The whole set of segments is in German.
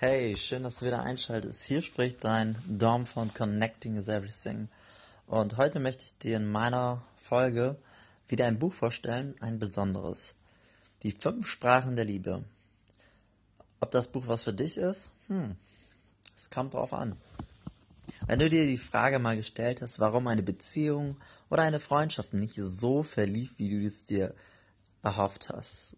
Hey, schön, dass du wieder einschaltest. Hier spricht dein Dom von Connecting is Everything. Und heute möchte ich dir in meiner Folge wieder ein Buch vorstellen, ein besonderes. Die fünf Sprachen der Liebe. Ob das Buch was für dich ist? Hm, es kommt drauf an. Wenn du dir die Frage mal gestellt hast, warum eine Beziehung oder eine Freundschaft nicht so verlief, wie du es dir erhofft hast,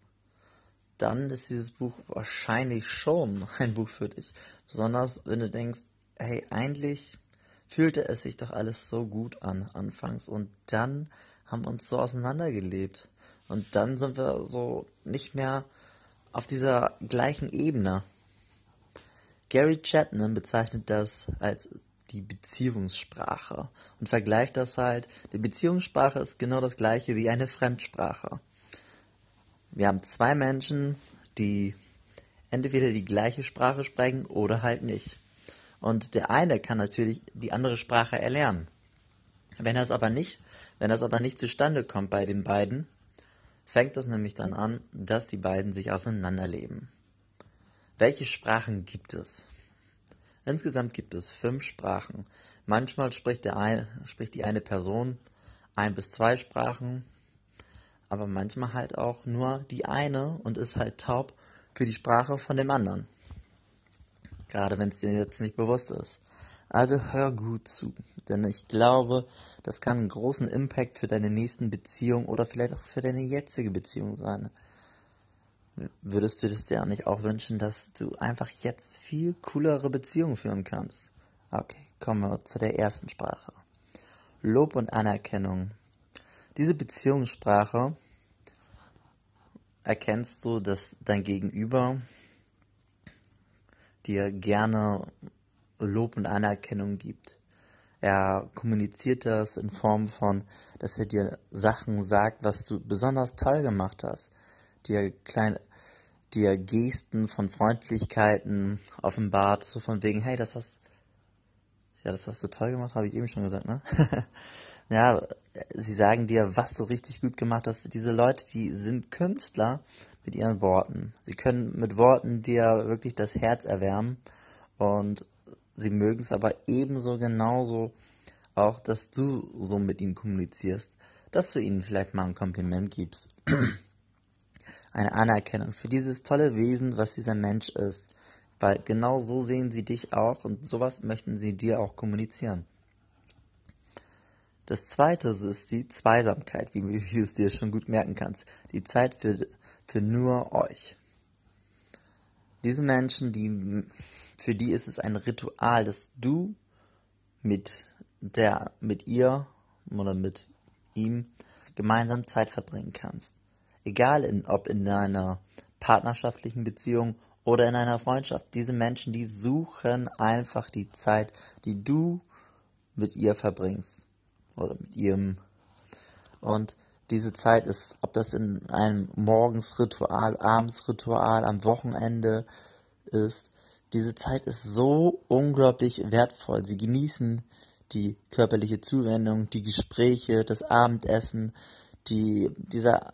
dann ist dieses Buch wahrscheinlich schon ein Buch für dich. Besonders wenn du denkst, hey, eigentlich fühlte es sich doch alles so gut an anfangs und dann haben wir uns so auseinandergelebt. Und dann sind wir so nicht mehr auf dieser gleichen Ebene. Gary Chapman bezeichnet das als die Beziehungssprache und vergleicht das halt. Die Beziehungssprache ist genau das gleiche wie eine Fremdsprache. Wir haben zwei Menschen, die entweder die gleiche Sprache sprechen oder halt nicht. Und der eine kann natürlich die andere Sprache erlernen. Wenn das aber nicht, wenn das aber nicht zustande kommt bei den beiden, fängt das nämlich dann an, dass die beiden sich auseinanderleben. Welche Sprachen gibt es? Insgesamt gibt es fünf Sprachen. Manchmal spricht, der eine, spricht die eine Person ein bis zwei Sprachen, aber manchmal halt auch nur die eine und ist halt taub für die Sprache von dem anderen. Gerade wenn es dir jetzt nicht bewusst ist. Also hör gut zu, denn ich glaube, das kann einen großen Impact für deine nächsten Beziehungen oder vielleicht auch für deine jetzige Beziehung sein. Würdest du das dir auch nicht auch wünschen, dass du einfach jetzt viel coolere Beziehungen führen kannst? Okay, kommen wir zu der ersten Sprache. Lob und Anerkennung diese Beziehungssprache erkennst du, dass dein Gegenüber dir gerne Lob und Anerkennung gibt. Er kommuniziert das in Form von, dass er dir Sachen sagt, was du besonders toll gemacht hast. Dir kleine, dir Gesten von Freundlichkeiten offenbart, so von wegen, hey, das hast, ja, das hast du toll gemacht, habe ich eben schon gesagt, ne? ja, sie sagen dir, was du richtig gut gemacht hast. Diese Leute, die sind Künstler mit ihren Worten. Sie können mit Worten dir wirklich das Herz erwärmen und sie mögen es aber ebenso genauso auch, dass du so mit ihnen kommunizierst, dass du ihnen vielleicht mal ein Kompliment gibst. Eine Anerkennung für dieses tolle Wesen, was dieser Mensch ist. Weil genau so sehen sie dich auch und sowas möchten sie dir auch kommunizieren. Das zweite ist die Zweisamkeit, wie, du es dir schon gut merken kannst. Die Zeit für, für nur euch. Diese Menschen, die, für die ist es ein Ritual, dass du mit der, mit ihr oder mit ihm gemeinsam Zeit verbringen kannst. Egal in, ob in einer partnerschaftlichen Beziehung oder in einer Freundschaft. Diese Menschen, die suchen einfach die Zeit, die du mit ihr verbringst oder mit ihrem. Und diese Zeit ist, ob das in einem Morgensritual, Abendsritual, am Wochenende ist, diese Zeit ist so unglaublich wertvoll. Sie genießen die körperliche Zuwendung, die Gespräche, das Abendessen, die, dieser,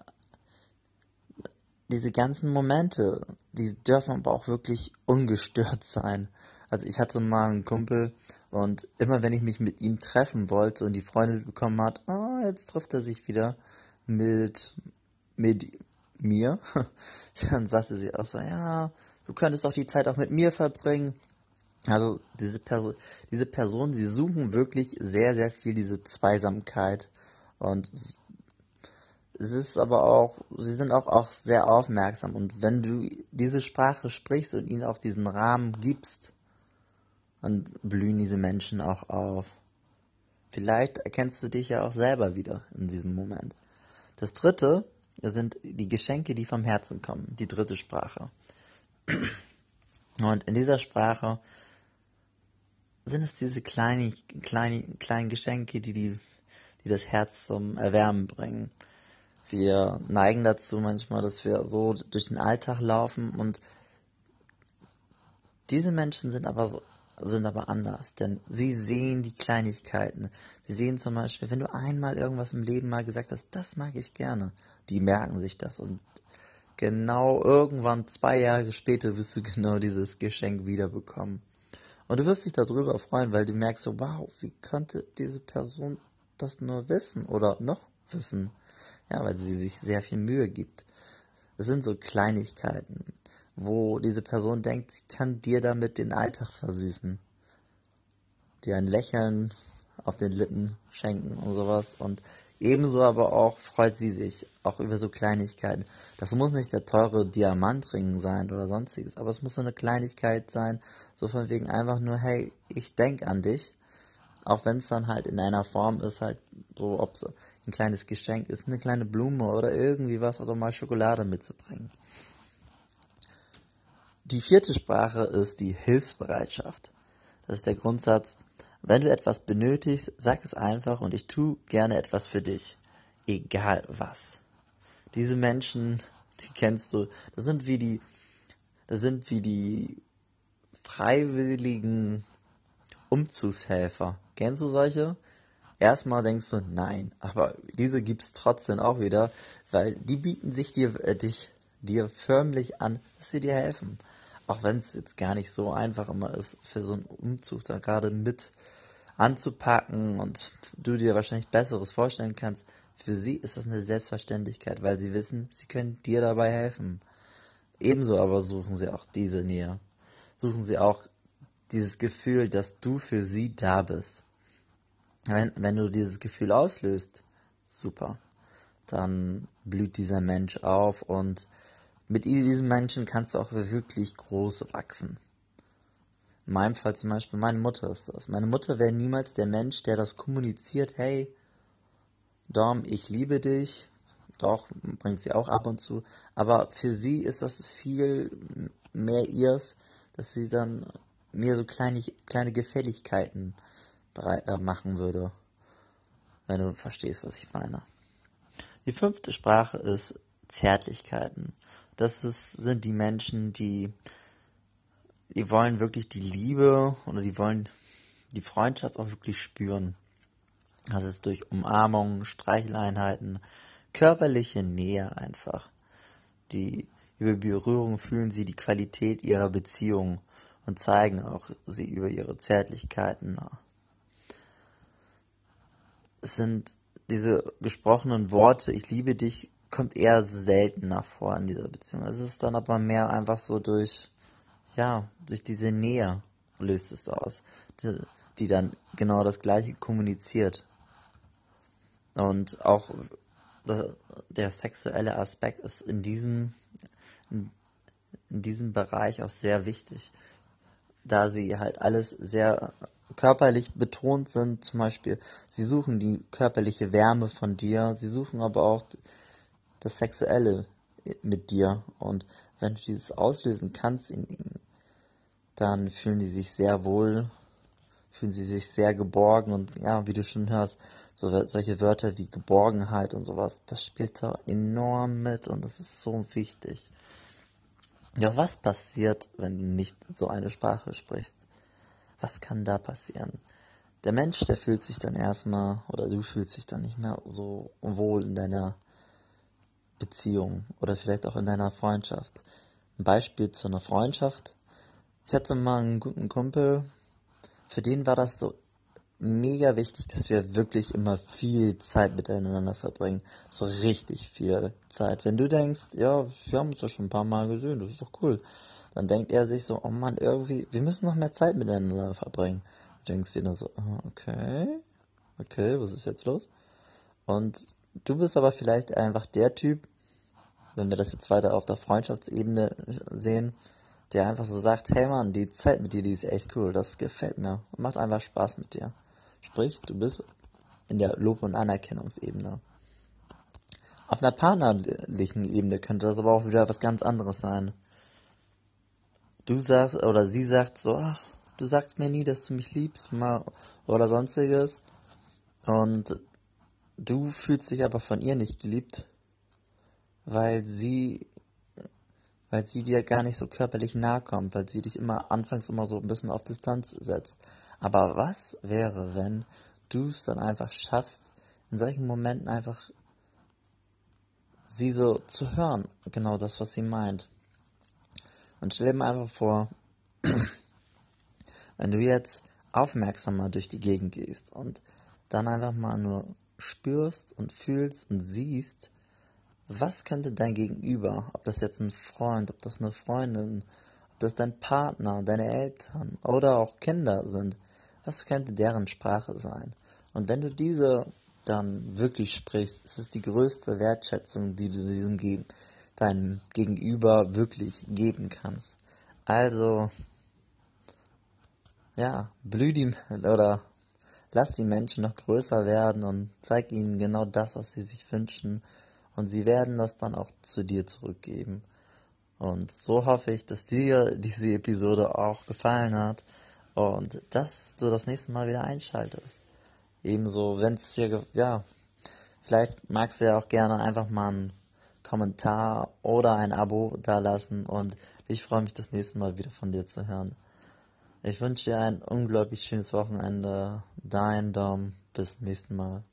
diese ganzen Momente, die dürfen aber auch wirklich ungestört sein. Also ich hatte mal einen Kumpel und immer wenn ich mich mit ihm treffen wollte und die Freundin bekommen hat, oh, jetzt trifft er sich wieder mit, mit mir, dann sagte sie auch so, ja, du könntest doch die Zeit auch mit mir verbringen. Also diese Person, diese Personen, die suchen wirklich sehr, sehr viel diese Zweisamkeit und es ist aber auch, sie sind auch, auch sehr aufmerksam und wenn du diese Sprache sprichst und ihnen auch diesen Rahmen gibst, dann blühen diese Menschen auch auf. Vielleicht erkennst du dich ja auch selber wieder in diesem Moment. Das dritte sind die Geschenke, die vom Herzen kommen, die dritte Sprache. Und in dieser Sprache sind es diese kleinen, kleinen, kleinen Geschenke, die, die, die das Herz zum Erwärmen bringen. Wir neigen dazu manchmal, dass wir so durch den Alltag laufen und diese Menschen sind aber so, sind aber anders, denn sie sehen die Kleinigkeiten. Sie sehen zum Beispiel, wenn du einmal irgendwas im Leben mal gesagt hast, das mag ich gerne, die merken sich das und genau irgendwann zwei Jahre später wirst du genau dieses Geschenk wiederbekommen. Und du wirst dich darüber freuen, weil du merkst so, wow, wie könnte diese Person das nur wissen oder noch wissen? Ja, weil sie sich sehr viel Mühe gibt. Es sind so Kleinigkeiten, wo diese Person denkt, sie kann dir damit den Alltag versüßen. Dir ein Lächeln auf den Lippen schenken und sowas. Und ebenso aber auch freut sie sich auch über so Kleinigkeiten. Das muss nicht der teure Diamantring sein oder sonstiges, aber es muss so eine Kleinigkeit sein, so von wegen einfach nur, hey, ich denk an dich. Auch wenn es dann halt in einer Form ist, halt so, ob es ein kleines Geschenk ist, eine kleine Blume oder irgendwie was oder mal Schokolade mitzubringen. Die vierte Sprache ist die Hilfsbereitschaft. Das ist der Grundsatz, wenn du etwas benötigst, sag es einfach und ich tue gerne etwas für dich. Egal was. Diese Menschen, die kennst du, das sind wie die, das sind wie die freiwilligen Umzugshelfer. Kennst du solche? Erstmal denkst du, nein, aber diese gibt's trotzdem auch wieder, weil die bieten sich dir, äh, dich, dir förmlich an, dass sie dir helfen. Auch wenn es jetzt gar nicht so einfach immer ist, für so einen Umzug da gerade mit anzupacken und du dir wahrscheinlich Besseres vorstellen kannst. Für sie ist das eine Selbstverständlichkeit, weil sie wissen, sie können dir dabei helfen. Ebenso aber suchen sie auch diese Nähe. Suchen sie auch dieses Gefühl, dass du für sie da bist. Wenn, wenn du dieses Gefühl auslöst, super. Dann blüht dieser Mensch auf und mit diesem Menschen kannst du auch wirklich groß wachsen. In meinem Fall zum Beispiel, meine Mutter ist das. Meine Mutter wäre niemals der Mensch, der das kommuniziert, hey, Dom, ich liebe dich. Doch, bringt sie auch ab und zu. Aber für sie ist das viel mehr ihrs, dass sie dann mir so kleine, kleine Gefälligkeiten äh, machen würde. Wenn du verstehst, was ich meine. Die fünfte Sprache ist Zärtlichkeiten. Das ist, sind die Menschen, die, die wollen wirklich die Liebe oder die wollen die Freundschaft auch wirklich spüren. Das ist durch Umarmungen, Streicheleinheiten, körperliche Nähe einfach. Die über Berührung fühlen sie die Qualität ihrer Beziehung und zeigen auch sie über ihre Zärtlichkeiten. Es sind diese gesprochenen Worte, ich liebe dich, kommt eher seltener vor in dieser Beziehung. Es ist dann aber mehr einfach so durch, ja, durch diese Nähe löst es aus, die, die dann genau das Gleiche kommuniziert. Und auch das, der sexuelle Aspekt ist in diesem, in, in diesem Bereich auch sehr wichtig, da sie halt alles sehr körperlich betont sind. Zum Beispiel, sie suchen die körperliche Wärme von dir, sie suchen aber auch das Sexuelle mit dir. Und wenn du dieses auslösen kannst in ihnen, dann fühlen die sich sehr wohl, fühlen sie sich sehr geborgen und ja, wie du schon hörst, so, solche Wörter wie Geborgenheit und sowas, das spielt da enorm mit und das ist so wichtig. Ja, was passiert, wenn du nicht so eine Sprache sprichst? Was kann da passieren? Der Mensch, der fühlt sich dann erstmal, oder du fühlst dich dann nicht mehr so wohl in deiner Beziehung oder vielleicht auch in deiner Freundschaft. Ein Beispiel zu einer Freundschaft. Ich hatte mal einen guten Kumpel, für den war das so mega wichtig, dass wir wirklich immer viel Zeit miteinander verbringen. So richtig viel Zeit. Wenn du denkst, ja, wir haben uns ja schon ein paar Mal gesehen, das ist doch cool. Dann denkt er sich so, oh Mann, irgendwie, wir müssen noch mehr Zeit miteinander verbringen. Du denkst dir dann so, okay, okay, was ist jetzt los? Und Du bist aber vielleicht einfach der Typ, wenn wir das jetzt weiter auf der Freundschaftsebene sehen, der einfach so sagt, hey Mann, die Zeit mit dir, die ist echt cool, das gefällt mir, macht einfach Spaß mit dir. Sprich, du bist in der Lob- und Anerkennungsebene. Auf einer partnerlichen Ebene könnte das aber auch wieder was ganz anderes sein. Du sagst, oder sie sagt so, ach, du sagst mir nie, dass du mich liebst, mal, oder sonstiges. Und Du fühlst dich aber von ihr nicht geliebt, weil sie, weil sie dir gar nicht so körperlich nahe kommt, weil sie dich immer anfangs immer so ein bisschen auf Distanz setzt. Aber was wäre, wenn du es dann einfach schaffst, in solchen Momenten einfach sie so zu hören, genau das, was sie meint. Und stell dir mal einfach vor, wenn du jetzt aufmerksamer durch die Gegend gehst und dann einfach mal nur spürst und fühlst und siehst, was könnte dein Gegenüber, ob das jetzt ein Freund, ob das eine Freundin, ob das dein Partner, deine Eltern oder auch Kinder sind, was könnte deren Sprache sein? Und wenn du diese dann wirklich sprichst, ist es die größte Wertschätzung, die du diesem Ge deinem Gegenüber wirklich geben kannst. Also, ja, blüh die oder lass die Menschen noch größer werden und zeig ihnen genau das, was sie sich wünschen. Und sie werden das dann auch zu dir zurückgeben. Und so hoffe ich, dass dir diese Episode auch gefallen hat und dass du das nächste Mal wieder einschaltest. Ebenso, wenn es dir, ja, vielleicht magst du ja auch gerne einfach mal einen Kommentar oder ein Abo da lassen und ich freue mich das nächste Mal wieder von dir zu hören. Ich wünsche dir ein unglaublich schönes Wochenende. Dein Dom. Bis zum nächsten Mal.